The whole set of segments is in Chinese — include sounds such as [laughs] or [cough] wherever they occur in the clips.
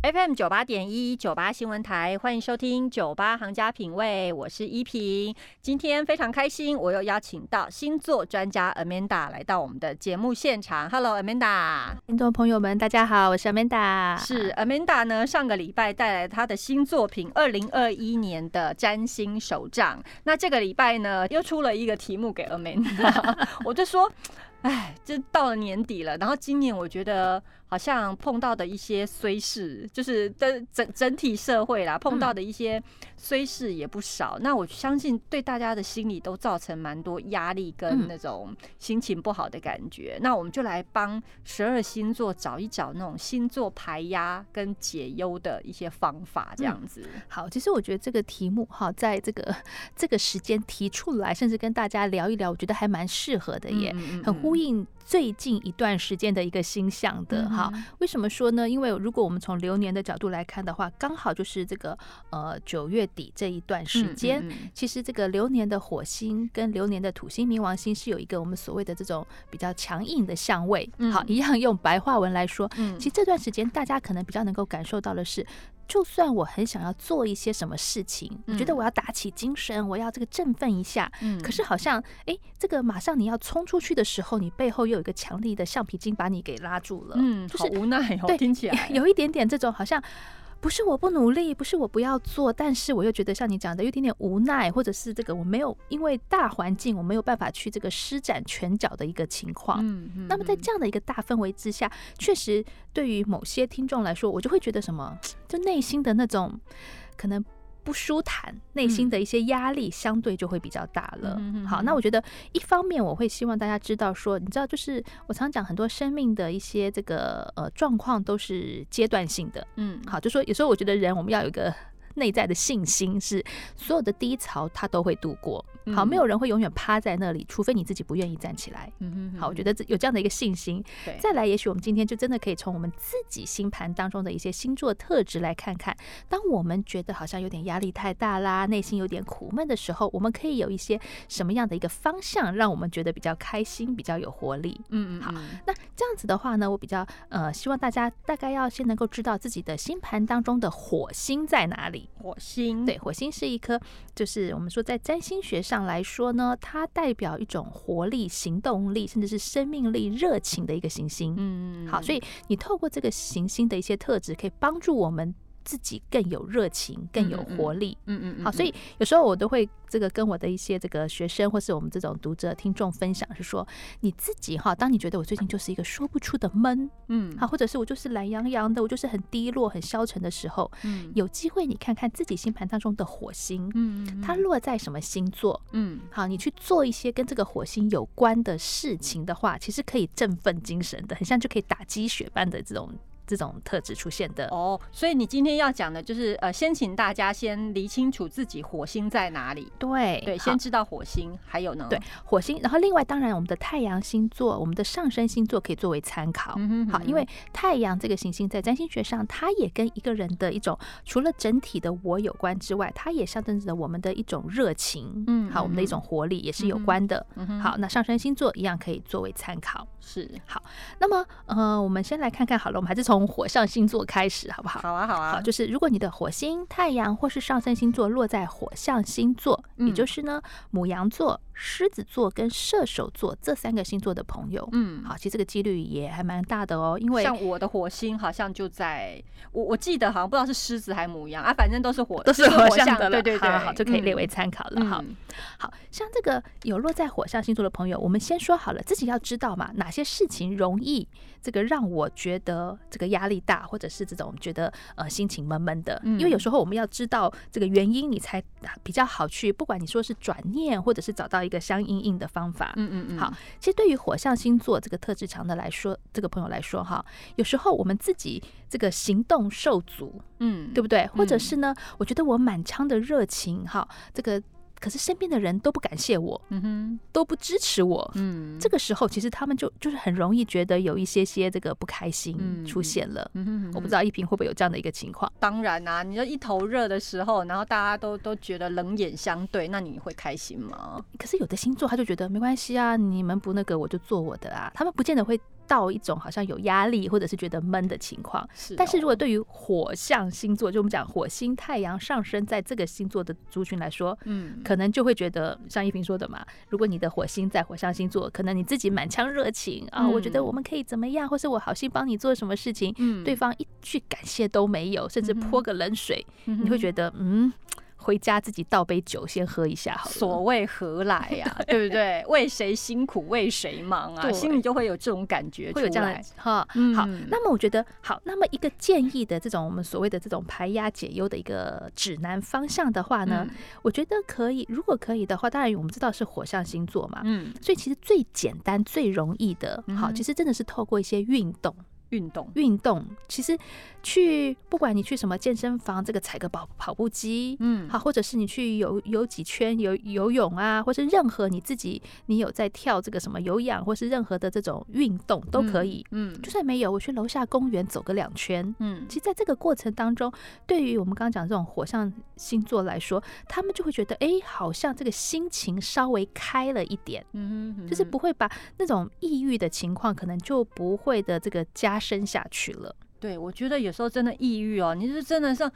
FM 九八点一九八新闻台，欢迎收听九八行家品味，我是依萍。今天非常开心，我又邀请到星座专家 Amanda 来到我们的节目现场。Hello Amanda，听众朋友们，大家好，我是 Amanda。是 Amanda 呢，上个礼拜带来她的新作品二零二一年的占星手账。那这个礼拜呢，又出了一个题目给 Amanda，[laughs] 我就说，哎，这到了年底了，然后今年我觉得。好像碰到的一些虽事，就是的整整体社会啦，碰到的一些虽事也不少。那我相信对大家的心理都造成蛮多压力跟那种心情不好的感觉。那我们就来帮十二星座找一找那种星座排压跟解忧的一些方法，这样子。好，其实我觉得这个题目哈，在这个 [laughs] 这个时间提出来，甚至跟大家聊一聊，我觉得还蛮适合的耶，很呼应最近一段时间的一个星象的。好，为什么说呢？因为如果我们从流年的角度来看的话，刚好就是这个呃九月底这一段时间，其实这个流年的火星跟流年的土星冥王星是有一个我们所谓的这种比较强硬的相位。好，一样用白话文来说，其实这段时间大家可能比较能够感受到的是。就算我很想要做一些什么事情，我觉得我要打起精神，我要这个振奋一下。嗯，可是好像哎，这个马上你要冲出去的时候，你背后又有一个强力的橡皮筋把你给拉住了。嗯，就是无奈哦，听起来 [laughs] 有一点点这种好像。不是我不努力，不是我不要做，但是我又觉得像你讲的有点点无奈，或者是这个我没有因为大环境我没有办法去这个施展拳脚的一个情况。嗯嗯。那么在这样的一个大氛围之下，确实对于某些听众来说，我就会觉得什么，[tsk] 就内心的那种可能。不舒坦，内心的一些压力相对就会比较大了。好，那我觉得一方面我会希望大家知道说，你知道，就是我常讲很多生命的一些这个呃状况都是阶段性的。嗯，好，就说有时候我觉得人我们要有一个。内在的信心是所有的低潮，他都会度过。好，没有人会永远趴在那里，除非你自己不愿意站起来。嗯嗯，好，我觉得有这样的一个信心。再来，也许我们今天就真的可以从我们自己星盘当中的一些星座特质来看看，当我们觉得好像有点压力太大啦，内心有点苦闷的时候，我们可以有一些什么样的一个方向，让我们觉得比较开心、比较有活力。嗯嗯，好，那这样子的话呢，我比较呃希望大家大概要先能够知道自己的星盘当中的火星在哪里。火星对，火星是一颗，就是我们说在占星学上来说呢，它代表一种活力、行动力，甚至是生命力、热情的一个行星。嗯，好，所以你透过这个行星的一些特质，可以帮助我们。自己更有热情，更有活力。嗯嗯，好，所以有时候我都会这个跟我的一些这个学生，或是我们这种读者听众分享，是说你自己哈，当你觉得我最近就是一个说不出的闷，嗯，好，或者是我就是懒洋洋的，我就是很低落、很消沉的时候，嗯，有机会你看看自己星盘当中的火星，嗯，它落在什么星座，嗯，好，你去做一些跟这个火星有关的事情的话，其实可以振奋精神的，很像就可以打鸡血般的这种。这种特质出现的哦，所以你今天要讲的就是呃，先请大家先理清楚自己火星在哪里。对对，先知道火星，还有呢？对，火星。然后另外，当然我们的太阳星座、我们的上升星座可以作为参考。嗯好，因为太阳这个行星在占星学上，它也跟一个人的一种除了整体的我有关之外，它也象征着我们的一种热情。嗯，好，我们的一种活力也是有关的。嗯好，那上升星座一样可以作为参考。是好，那么呃，我们先来看看好了，我们还是从火象星座开始，好不好？好啊，好啊。好，就是如果你的火星、太阳或是上升星座落在火象星座，也就是呢，母羊座。狮子座跟射手座这三个星座的朋友，嗯，好，其实这个几率也还蛮大的哦，因为像我的火星好像就在我我记得好像不知道是狮子还是母羊啊，反正都是火，都是火象的，对对对，好，就可以列为参考了。好，好像这个有落在火象星座的朋友，我们先说好了，自己要知道嘛，哪些事情容易这个让我觉得这个压力大，或者是这种觉得呃心情闷闷的，因为有时候我们要知道这个原因，你才比较好去，不管你说是转念，或者是找到。一个相应应的方法，嗯嗯嗯，好，其实对于火象星座这个特质强的来说，这个朋友来说哈，有时候我们自己这个行动受阻，嗯，对不对？或者是呢，我觉得我满腔的热情，哈，这个。可是身边的人都不感谢我，嗯哼，都不支持我，嗯，这个时候其实他们就就是很容易觉得有一些些这个不开心出现了，嗯哼，我不知道一平会不会有这样的一个情况。当然啊，你说一头热的时候，然后大家都都觉得冷眼相对，那你会开心吗？可是有的星座他就觉得没关系啊，你们不那个我就做我的啊，他们不见得会到一种好像有压力或者是觉得闷的情况。是哦，但是如果对于火象星座，就我们讲火星、太阳上升在这个星座的族群来说，嗯，可能就会觉得像一平说的嘛，如果你的火星在火象星座，可能你自己满腔热情啊，我觉得嗯。我们可以怎么样，或是我好心帮你做什么事情，嗯。对方一句感谢都没有，甚至泼个冷水，嗯你会觉得嗯，回家自己倒杯酒先喝一下好了。所谓何来呀、[laughs] 对不对？为谁辛苦为谁忙啊？对心里就会有这种感觉出会有这样的来。哈，嗯好，那么我觉得好，那么一个建议的这种我们所谓的这种排压解忧的一个指南方向的话呢，嗯我觉得可以，如果可以的话，当然我们知道是火象星座嘛，嗯，所以其实最简单、最容易的，好，其实真的是透过一些运动。运动，运动其实去，不管你去什么健身房，这个踩个跑跑步机，嗯好，或者是你去游游几圈游游泳啊，或是任何你自己你有在跳这个什么有氧，或是任何的这种运动都可以。嗯就算没有，我去楼下公园走个两圈。嗯其实，在这个过程当中，对于我们刚刚讲这种火象星座来说，他们就会觉得，哎，好像这个心情稍微开了一点。嗯哼，就是不会把那种抑郁的情况，可能就不会的这个加深下去了。对，我觉得有时候真的抑郁哦，你是真的像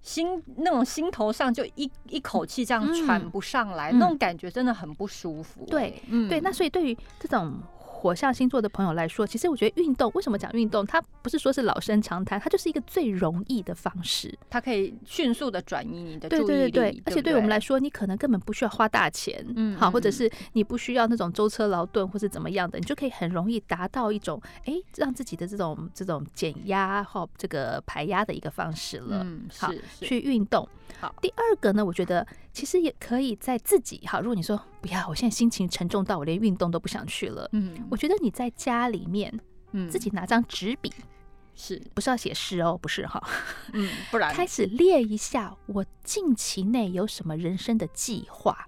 心那种心头上就一一口气这样喘嗯不上来，嗯那种感觉真的很不舒服。对对，那所以对于这种火象星座的朋友来说，其实我觉得运动为什么讲运动，它不是说是老生常谈，它就是一个最容易的方式。它可以迅速的转移你的注意力，对对对，而且对我们来说，你可能根本不需要花大钱，嗯好，或者嗯是你不需要那种舟车劳顿或是怎么样的，你就可以很容易达到一种哎，让自己的这种这种减压或这个排压的一个方式了。嗯，是，去运动。好第二个呢，我觉得其实也可以在自己好。如果你说不要，我现在心情沉重到我连运动都不想去了，嗯我觉得你在家里面嗯自己拿张纸笔，是不是要写诗哦，不是哈，嗯，不然 [laughs] 开始列一下我近期内有什么人生的计划。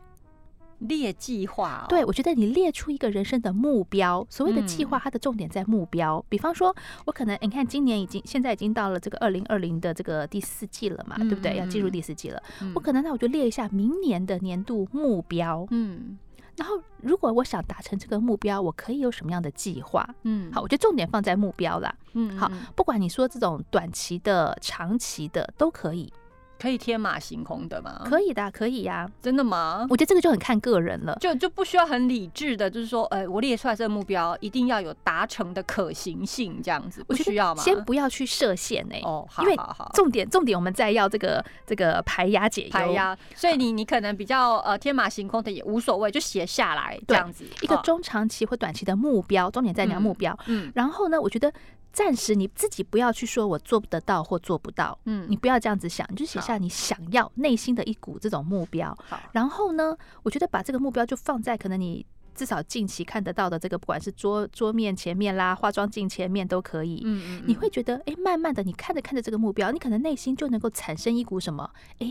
列计划、哦，对，我觉得你列出一个人生的目标，所谓的计划，嗯它的重点在目标。比方说，我可能你看今年已经现在已经到了这个二零二零的这个第四季了嘛，对不对？嗯要进入嗯第四季了，嗯我可能那我就列一下明年的年度目标。嗯然后，如果我想达成这个目标，我可以有什么样的计划？嗯好，我觉得重点放在目标啦。嗯好嗯不管你说这种短期的、长期的都可以，可以天马行空的吗？可以的啊，可以呀、真的吗？我觉得这个就很看个人了。就就不需要很理智的，就是说，呃，我列出来这个目标一定要有达成的可行性，这样子不需要吗？先不要去设限呢、哦，好因为好好，重点重点我们再要这个这个排压解压，所以你你可能比较呃天马行空的也无所谓，就写下来这样子，哦一个中长期或短期的目标，重点在你要目标。嗯然后呢，我觉得暂时你自己不要去说我做不得到或做不到，嗯你不要这样子想，你就写下你想要内心的一股这种目标。好然后呢，我觉得把这个目标就放在可能你至少近期看得到的这个，不管是桌桌面前面啦、化妆镜前面都可以。嗯嗯，你会觉得，哎，慢慢的，你看着看着这个目标，你可能内心就能够产生一股什么，哎，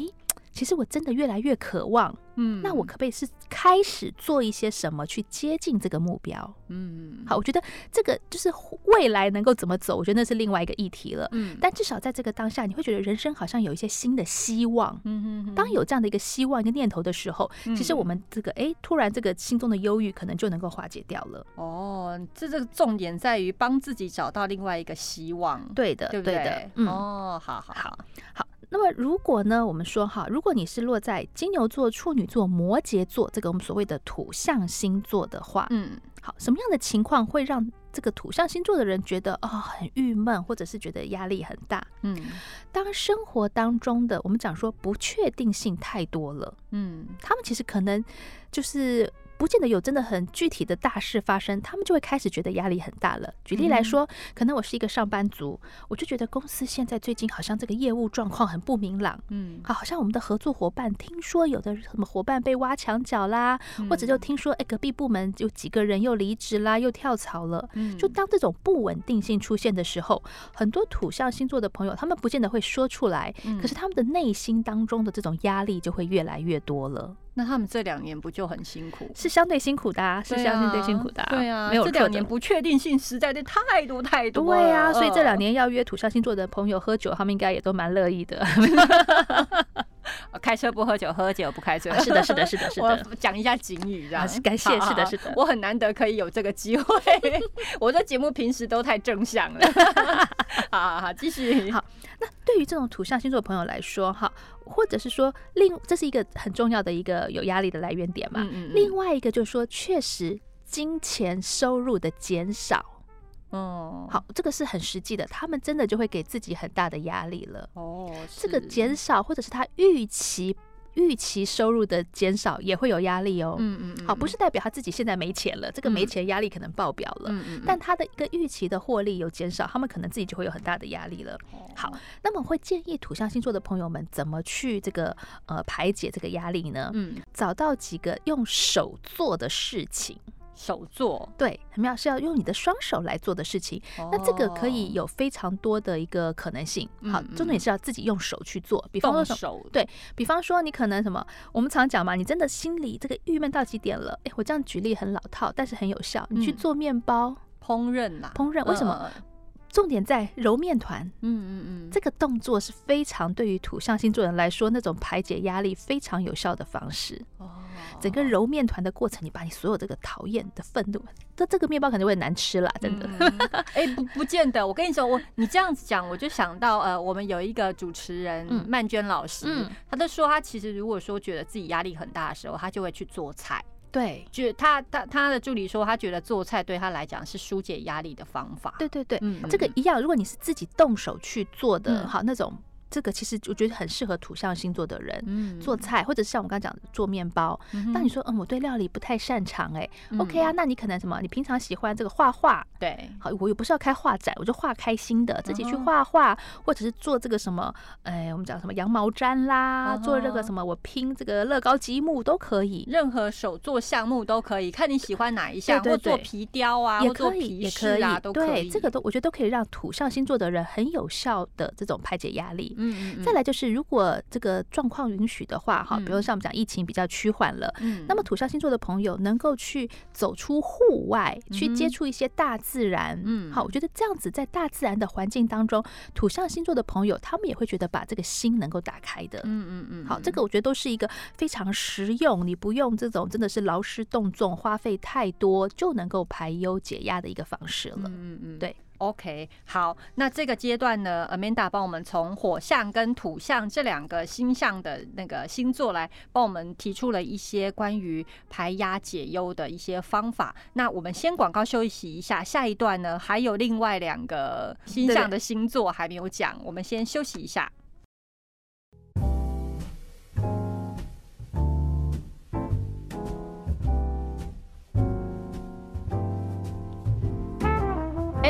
其实我真的越来越渴望，嗯那我可不可以是开始做一些什么去接近这个目标？嗯好，我觉得这个就是未来能够怎么走，我觉得那是另外一个议题了。嗯但至少在这个当下，你会觉得人生好像有一些新的希望。嗯嗯当有这样的一个希望、一个念头的时候，其实我们这个哎，突然这个心中的忧郁可能就能够化解掉了。哦，这这个重点在于帮自己找到另外一个希望，对的，对不对的，嗯，哦，好好好，好。那么如果呢，我们说哈，如果你是落在金牛座、处女座、摩羯座这个我们所谓的土象星座的话，嗯好，什么样的情况会让这个土象星座的人觉得啊、很郁闷，或者是觉得压力很大？嗯。当生活当中的我们讲说不确定性太多了，嗯。他们其实可能就是不见得有真的很具体的大事发生，他们就会开始觉得压力很大了。举例来说，可能我是一个上班族，我就觉得公司现在最近好像这个业务状况很不明朗。嗯，好，好像我们的合作伙伴听说有的什么伙伴被挖墙角啦，或者就听说哎隔壁部门有几个人又离职啦，又跳槽了。嗯就当这种不稳定性出现的时候，很多土象星座的朋友，他们不见得会说出来，嗯可是他们的内心当中的这种压力就会越来越多了，那他们这两年不就很辛苦？是相对辛苦的、啊，是相对啊辛苦的、对啊，没有这两年不确定性实在是太多太多了。对啊，所以这两呃年要约土象星座的朋友喝酒，他们应该也都蛮乐意的。[laughs] 呃开车不喝酒，喝酒不开车。是的，是的，是的，是的。[laughs] 我讲一下警语，这样感谢。是的，是的。我很难得可以有这个机会。[laughs] 我的节目平时都太正向了。[laughs] 好好好，继续。好，那对于这种土象星座朋友来说，哈，或者是说，另这是一个很重要的一个有压力的来源点嘛。嗯嗯。另外一个就是说，确实金钱收入的减少。哦，好，这个是很实际的，他们真的就会给自己很大的压力了。哦，这个减少或者是他预期预期收入的减少也会有压力哦。嗯嗯嗯。好，不是代表他自己现在没钱了，这个没钱压力可能爆表了。嗯嗯。但他的一个预期的获利有减少，他们可能自己就会有很大的压力了。好，那么会建议土象星座的朋友们怎么去这个呃排解这个压力呢？嗯，找到几个用手做的事情。手做对，很妙是要用你的双手来做的事情。那这个可以有非常多的一个可能性。好，重点是要自己用手去做。比方说手，对比方说你可能什么，我们常讲嘛，你真的心里这个郁闷到极点了。哎，我这样举例很老套，但是很有效。你去做面包烹饪啦，烹饪为什么？重点在揉面团。嗯嗯嗯，这个动作是非常对于土象星座人来说，那种排解压力非常有效的方式。哦。整个揉面团的过程，你把你所有这个讨厌的愤怒，这这个面包肯定会难吃啦，真的。哎，不不见得。我跟你说，我你这样子讲，我就想到呃，我们有一个主持人曼娟老师，他都说他其实如果说觉得自己压力很大的时候，他就会去做菜。对，就他他他的助理说，他觉得做菜对他来讲是疏解压力的方法。对对对，这个一样。如果你是自己动手去做的，好那种。这个其实我觉得很适合土象星座的人做菜，或者是像我刚刚讲的做面包。当你说嗯，我对料理不太擅长，哎，OK 啊，那你可能什么？你平常喜欢这个画画，对，好，我又不是要开画展，我就画开心的，自己去画画，或者是做这个什么，哎，我们讲什么羊毛毡啦，做这个什么，我拼这个乐高积木都可以，任何手做项目都可以，看你喜欢哪一项，或做皮雕啊，也可以，也可以，都可以，这个都我觉得都可以让土象星座的人很有效的这种排解压力。嗯嗯，再来就是，如果这个状况允许的话，哈，比如像我们讲疫情比较趋缓了，嗯，那么土象星座的朋友能够去走出户外，去接触一些大自然，嗯，好，我觉得这样子在大自然的环境当中，土象星座的朋友他们也会觉得把这个心能够打开的，嗯嗯嗯，好，这个我觉得都是一个非常实用，你不用这种真的是劳师动众、花费太多就能够排忧解压的一个方式了，嗯嗯，对。OK，好，那这个阶段呢，Amanda 帮我们从火象跟土象这两个星象的那个星座来帮我们提出了一些关于排压解忧的一些方法。那我们先广告休息一下，下一段呢还有另外两个星象的星座还没有讲，我们先休息一下。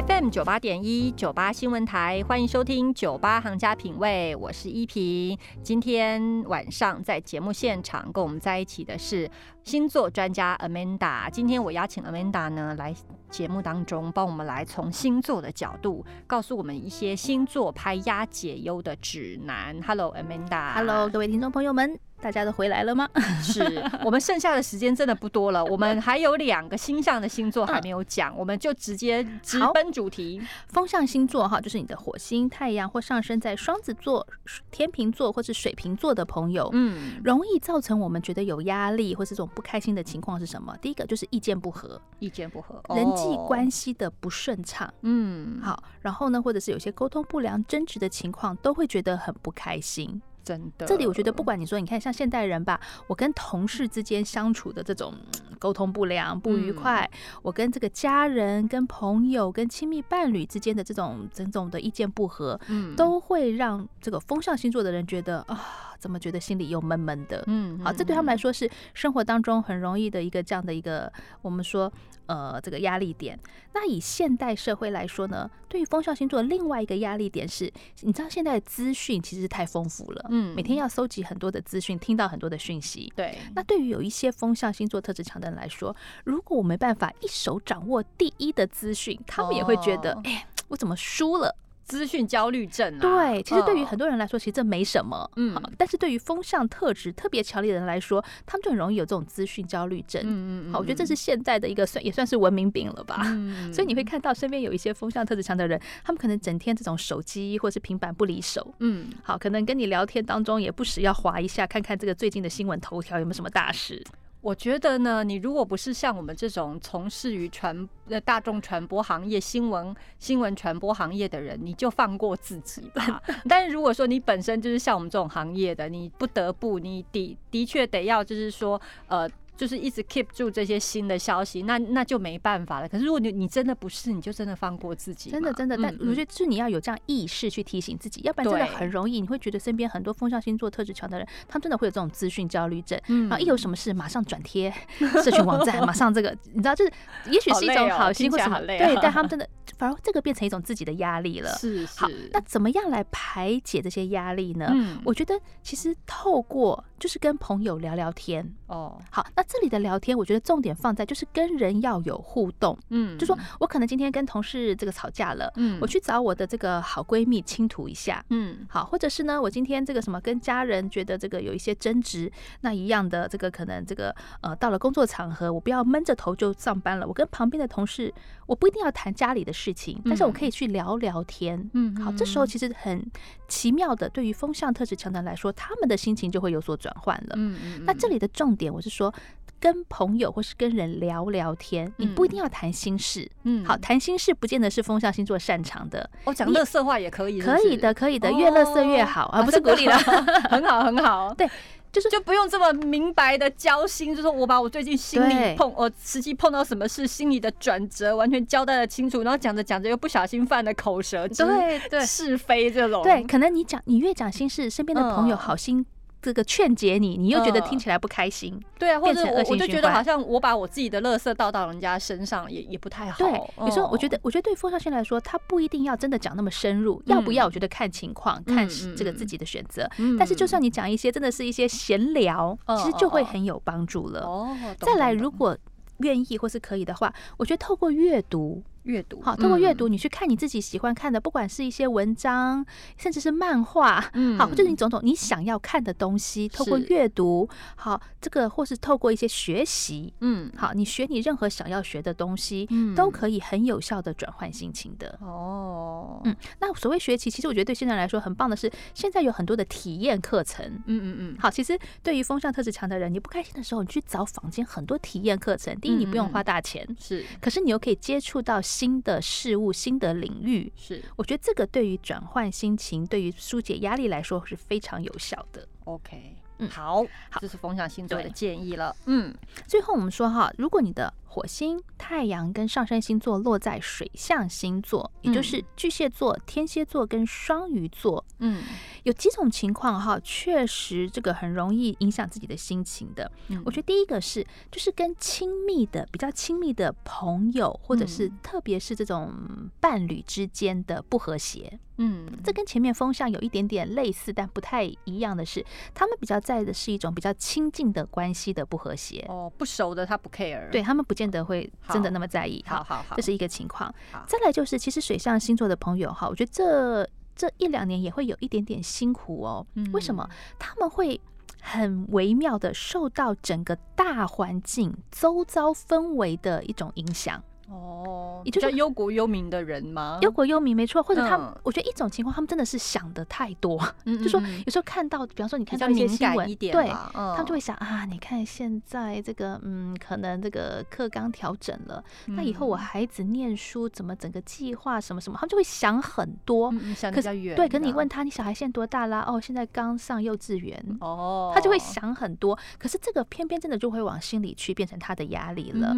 FM 九八点一九八新闻台，欢迎收听九八行家品味，我是依萍。今天晚上在节目现场跟我们在一起的是星座专家 Amanda。今天我邀请 Amanda 呢来节目当中，帮我们来从星座的角度告诉我们一些星座拍压解忧的指南。Hello，Amanda。Hello，各位听众朋友们。大家都回来了吗？[laughs] 是我们剩下的时间真的不多了，我们还有两个星象的星座还没有讲，我们就直接直奔主题。风象星座哈，就是你的火星、太阳或上升在双子座、天秤座或是水瓶座的朋友，嗯，容易造成我们觉得有压力或是这种不开心的情况是什么？第一个就是意见不合，意见不合，人际关系的不顺畅，嗯，好，然后呢，或者是有些沟通不良、争执的情况，都会觉得很不开心。真的，这里我觉得不管你说，你看像现代人吧，我跟同事之间相处的这种沟通不良、不愉快，我跟这个家人、跟朋友、跟亲密伴侣之间的这种种种的意见不合，嗯，都会让这个风象星座的人觉得啊，怎么觉得心里又闷闷的？嗯，好，这对他们来说是生活当中很容易的一个这样的一个我们说。呃，这个压力点。那以现代社会来说呢，对于风象星座另外一个压力点是，你知道现在的资讯其实太丰富了，嗯，每天要搜集很多的资讯，听到很多的讯息。对。那对于有一些风象星座特质强的人来说，如果我没办法一手掌握第一的资讯，他们也会觉得，哎，我怎么输了？资讯焦虑症啊。对，其实对于嗯很多人来说，其实这没什么，嗯好，但是对于风向特质特别强烈的人来说，他们就很容易有这种资讯焦虑症。嗯好，我觉得这是现在的一个算也算是文明病了吧。嗯 [laughs] 所以你会看到身边有一些风向特质强的人，他们可能整天这种手机或是平板不离手。嗯，好，可能跟你聊天当中也不时要划一下，看看这个最近的新闻头条有没有什么大事。我觉得呢，你如果不是像我们这种从事于传呃大众传播行业、新闻新闻传播行业的人，你就放过自己吧。[laughs] 但是如果说你本身就是像我们这种行业的，你不得不，你的的确得要就是说呃。就是一直 keep 住这些新的消息，那那就没办法了。可是如果你你真的不是，你就真的放过自己，真的真的，但嗯我觉得是你要有这样意识去提醒自己，要不然真的很容易，你会觉得身边很多风象星座特质强的人，他们真的会有这种资讯焦虑症。嗯然后一有什么事，马上转贴 [laughs] 社群网站，马上这个，你知道，就是也许是一种好心或什么，好对，但 [laughs] 他们真的反而这个变成一种自己的压力了。是好是，，那怎么样来排解这些压力呢？嗯我觉得其实透过就是跟朋友聊聊天。哦，好，那这里的聊天，我觉得重点放在就是跟人要有互动。嗯就说我可能今天跟同事这个吵架了，嗯我去找我的这个好闺蜜倾吐一下。嗯好，或者是呢，我今天这个什么跟家人觉得这个有一些争执，那一样的这个可能这个呃到了工作场合，我不要闷着头就上班了，我跟旁边的同事，我不一定要谈家里的事情，但是我可以去聊聊天。嗯好，这时候其实很奇妙的，对于风向特质强的人来说，他们的心情就会有所转换了。嗯嗯那这里的重点，我是说。跟朋友或是跟人聊聊天，你不一定要谈心事。嗯好，谈心事不见得是风象星座擅长的，我讲乐色话也可以是是，可以的，可以的，越乐色越好啊，不是鼓励了。[laughs] 很好很好，对，就是就不用这么明白的交心，就是我把我最近心里碰，我实际碰到什么事，心里的转折完全交代的清楚，然后讲着讲着又不小心犯了口舌之对。对是非这种，对，可能你讲你越讲心事，身边的朋友嗯。好心这个劝解你，你又觉得嗯听起来不开心。对啊，或者我我就觉得好像我把我自己的垃圾倒到人家身上也也不太好。对，有时候我觉哦得，我觉得对风象星来说，他不一定要真的讲那么深入，要不要？嗯我觉得看情况，看这个自己的选择。嗯但是就算你讲一些真的是一些闲聊，嗯其实就会很有帮助了。哦，再来，如果愿意或是可以的话，我觉得透过阅读，阅读。好，通过阅嗯。读，你去看你自己喜欢看的，不管是一些文章，甚至是漫画，嗯。好，就是你种种你想要看的东西，透过阅读，好，这个或是透过一些学习，嗯。好，你学你任何想要学的东西，嗯。都可以很有效的转换心情的。哦，嗯，那所谓学习，其实我觉得对现在来说很棒的是，现在有很多的体验课程。嗯嗯嗯，好，其实对于风向特质强的人，你不开心的时候，你去找坊间很多体验课程。第一，你不用花大钱，是。可是你又可以接触到新的事物、新的领域。是我觉得这个对于转换心情、对于疏解压力来说是非常有效的。OK，嗯好，好这是风象星座的建议了。嗯最后我们说哈，如果你的火星、太阳跟上升星座落在水象星座，也就是巨蟹座、天蝎座跟双鱼座，嗯有几种情况哈，确实这个很容易影响自己的心情的。嗯我觉得第一个是，就是跟亲密的、比较亲密的朋友，或者是嗯特别是这种伴侣之间的不和谐。嗯这跟前面风向有一点点类似，但不太一样的是，他们比较在意的是一种比较亲近的关系的不和谐。哦，不熟的他不 care。对，他们不见得会真的那么在意。好好好，这是一个情况。再来就是，其实水象星座的朋友哈，我觉得这这一两年也会有一点点辛苦哦。为什么？他们会很微妙的受到整个大环境、周遭氛围的一种影响。哦，也就是忧国忧民的人吗？忧国忧民没错，或者他我觉得一种情况，他们真的是想的太多，嗯，[laughs] 就说有时候看到，比方说你看到一些新闻，一点对。吧，他他们就会想啊，你看现在这个，嗯，可能这个课纲调整了，那以后我孩子念书怎么整个计划什么什么，他们就会想很多。想比较远。对，可是你问他，你小孩现在多大啦？哦，现在刚上幼稚园。哦，他就会想很多，可是这个偏偏真的就会往心里去，变成他的压力了。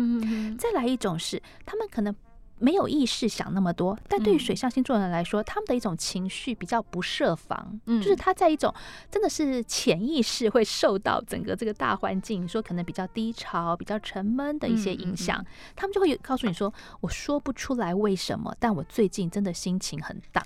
再来一种是，他们可能没有意识想那么多，但对于嗯。水象星座的人来说，他们的一种情绪比较不设防，嗯。就是他在一种真的是潜意识会受到整个这个大环境，说可能比较低潮、比较沉闷的一些影响，他们就会有告诉你说，我说不出来为什么，但我最近真的心情很荡。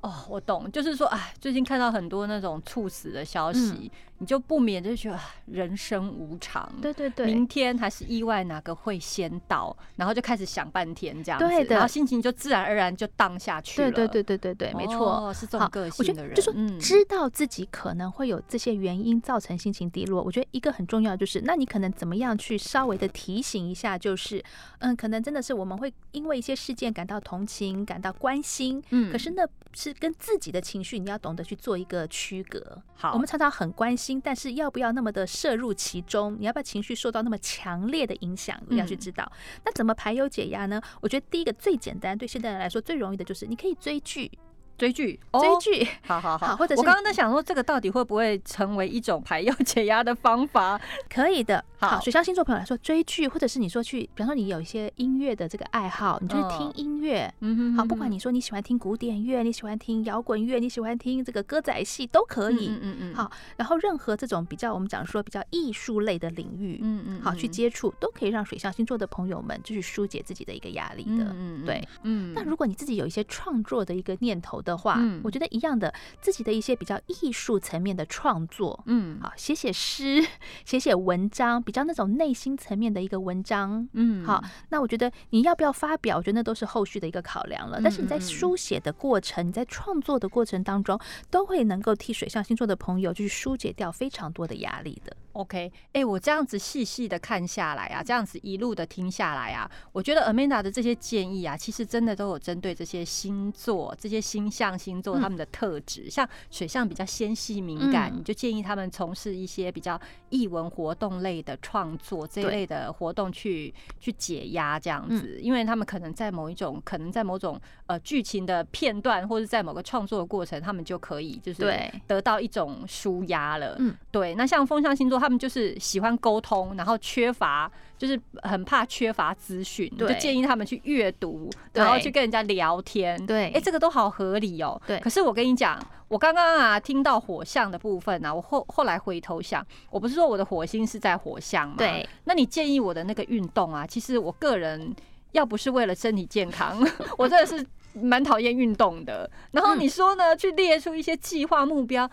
哦，我懂，就是说，哎，最近看到很多那种猝死的消息，你就不免就觉得人生无常，对对对，明天还是意外哪个会先到，然后就开始想半天这样子，然后心情就自然而然就荡下去了。对对对对对对，没错，是这种个性的人。就说知道自己可能会有这些原因造成心情低落，我觉得一个很重要就是，那你可能怎么样去稍微的提醒一下，就是嗯，可能真的是我们会因为一些事件感到同情、感到关心，嗯，可是那是跟自己的情绪，你要懂得去做一个区隔。好，我们常常很关心，但是要不要那么的摄入其中？你要不要情绪受到那么强烈的影响？你要去知道。那怎么排忧解压呢？我觉得第一个最简单，对现代人来说最容易的就是你可以追剧。追剧，追剧，好好 [laughs] 好，或者我刚刚在想说，这个到底会不会成为一种排忧解压的方法？可以的。好，水象星座朋友来说，追剧，或者是你说去，比方说你有一些音乐的这个爱好，你就是听音乐。嗯哼。好，不管你说你喜欢听古典乐，你喜欢听摇滚乐，你喜欢听这个歌仔戏，都可以。嗯嗯嗯。好，然后任何这种比较我们讲说比较艺术类的领域，嗯嗯，好去接触，都可以让水象星座的朋友们就是疏解自己的一个压力的。嗯嗯。对。嗯。那如果你自己有一些创作的一个念头的话，我觉得。一样的，自己的一些比较艺术层面的创作，嗯，好，写写诗，[laughs] 写写文章，比较那种内心层面的一个文章，嗯，好，那我觉得你要不要发表，我觉得那都是后续的一个考量了。但是你在书写的过程，你在创作的过程当中，都会能够替水象星座的朋友，就是疏解掉非常多的压力的。OK，哎，我这样子细细的看下来啊，这样子一路的听下来啊，我觉得 Amanda 的这些建议啊，其实真的都有针对这些星座、这些星象星座他们的特质。像水象比较纤细敏感，你就建议他们从事一些比较译文活动类的创作这一类的活动去去解压这样子，因为他们可能在某一种可能在某种呃剧情的片段，或者在某个创作的过程，他们就可以就是得到一种舒压了。嗯，对。那像风象星座。他们就是喜欢沟通，然后缺乏，就是很怕缺乏资讯，就建议他们去阅读，然后去跟人家聊天。对，哎，这个都好合理哦。对，可是我跟你讲，我刚刚啊听到火象的部分啊，我后后来回头想，我不是说我的火星是在火象吗？对，那你建议我的那个运动啊，其实我个人要不是为了身体健康，[laughs] 我真的是蛮讨厌运动的。然后你说呢，去列出一些计划目标。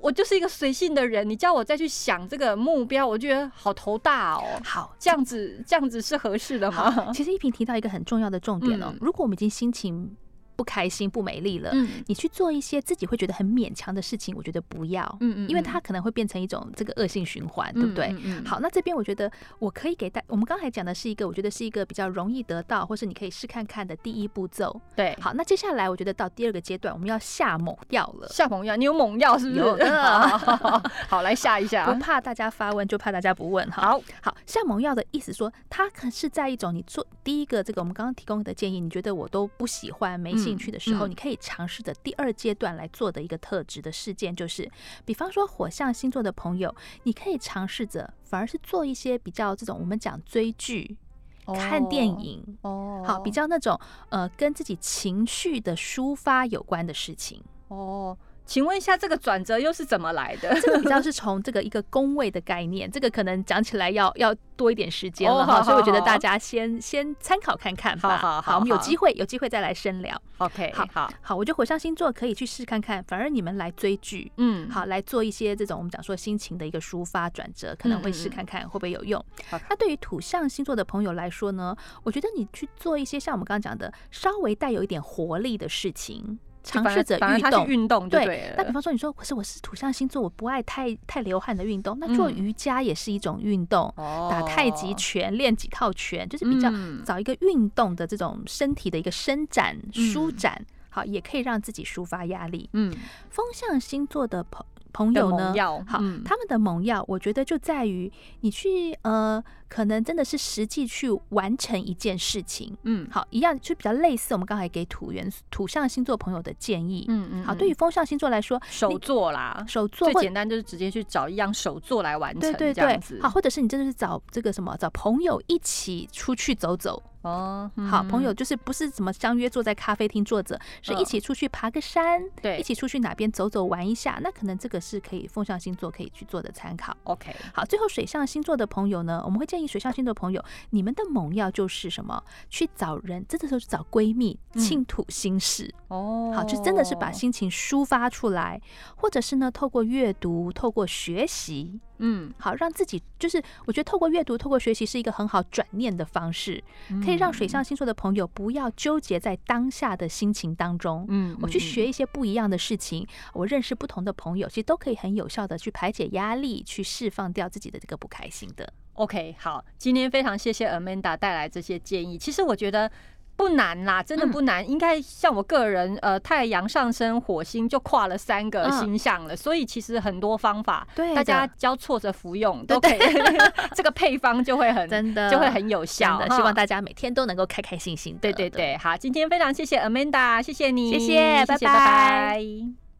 我就是一个随性的人，你叫我再去想这个目标，我觉得好头大哦。好，这样子这样子是合适的吗？其实一平提到一个很重要的重点哦，如果我们已经心情。不开心、不美丽了，嗯，你去做一些自己会觉得很勉强的事情，我觉得不要，嗯嗯，因为它可能会变成一种这个恶性循环，对不对？嗯，好，那这边我觉得我可以给大，我们刚才讲的是一个，我觉得是一个比较容易得到，或是你可以试看看的第一步骤，对。好，那接下来我觉得到第二个阶段，我们要下猛药了。下猛药，你有猛药是不是？有的。[laughs] 好，来下一下。不怕大家发问，就怕大家不问。好好，下猛药的意思说，它可是在一种你做第一个这个我们刚刚提供的建议，你觉得我都不喜欢、没兴趣的时候，你可以。可以尝试着第二阶段来做的一个特质的事件，就是，比方说火象星座的朋友，你可以尝试着，反而是做一些比较这种我们讲追剧、看电影，哦，好，比较那种呃跟自己情绪的抒发有关的事情，哦。请问一下，这个转折又是怎么来的？[laughs] 这个比较是从这个一个宫位的概念，这个可能讲起来要要多一点时间了哈，所以我觉得大家先先参考看看吧。好，好，我们有机会有机会再来深聊。OK，好，好，好，我觉得火象星座可以去试看看，反而你们来追剧，嗯，好，来做一些这种我们讲说心情的一个抒发转折，可能会试看看会不会有用。那对于土象星座的朋友来说呢，我觉得你去做一些像我们刚刚讲的稍微带有一点活力的事情。尝试着运动，运动对。那比方说，你说可是我是土象星座，我不爱太太流汗的运动。那做瑜伽也是一种运动，打太极拳，练几套拳，就是比较找一个运动的这种身体的一个伸展、舒展，好，也可以让自己抒发压力。嗯，风象星座的朋。朋友呢？好，他们的猛药，我觉得就在于你去呃，可能真的是实际去完成一件事情。嗯，好，一样就比较类似我们刚才给土元土象星座朋友的建议。嗯嗯，好，对于风象星座来说，手做啦，手做最简单就是直接去找一样手做来完成，对对对，好，或者是你真的是找这个什么，找朋友一起出去走走。哦，好朋友就是不是怎么相约坐在咖啡厅坐着，是一起出去爬个山，对，一起出去哪边走走玩一下，那可能这个是可以风象星座可以去做的参考。OK，好，最后水象星座的朋友呢，我们会建建议水象星座的朋友，你们的猛药就是什么？去找人，这个时候去找闺蜜倾吐心事哦，好，就真的是把心情抒发出来，或者是呢，透过阅读，透过学习。嗯，好，让自己就是，我觉得透过阅读、透过学习是一个很好转念的方式，可以让水象星座的朋友不要纠结在当下的心情当中。嗯，我去学一些不一样的事情，我认识不同的朋友，其实都可以很有效的去排解压力，去释放掉自己的这个不开心的。OK，好，今天非常谢谢 Amanda 带来这些建议。其实我觉得。不难啦，真的不难。应该像我个人，呃，太阳上升火星就跨了三个星象了，所以其实很多方法，对大家交错着服用都可以，[laughs] 这个配方就会很真的就会很有效。希望大家每天都能够开开心心。对对对，好，今天非常谢谢 Amanda，谢谢你，谢谢，拜拜。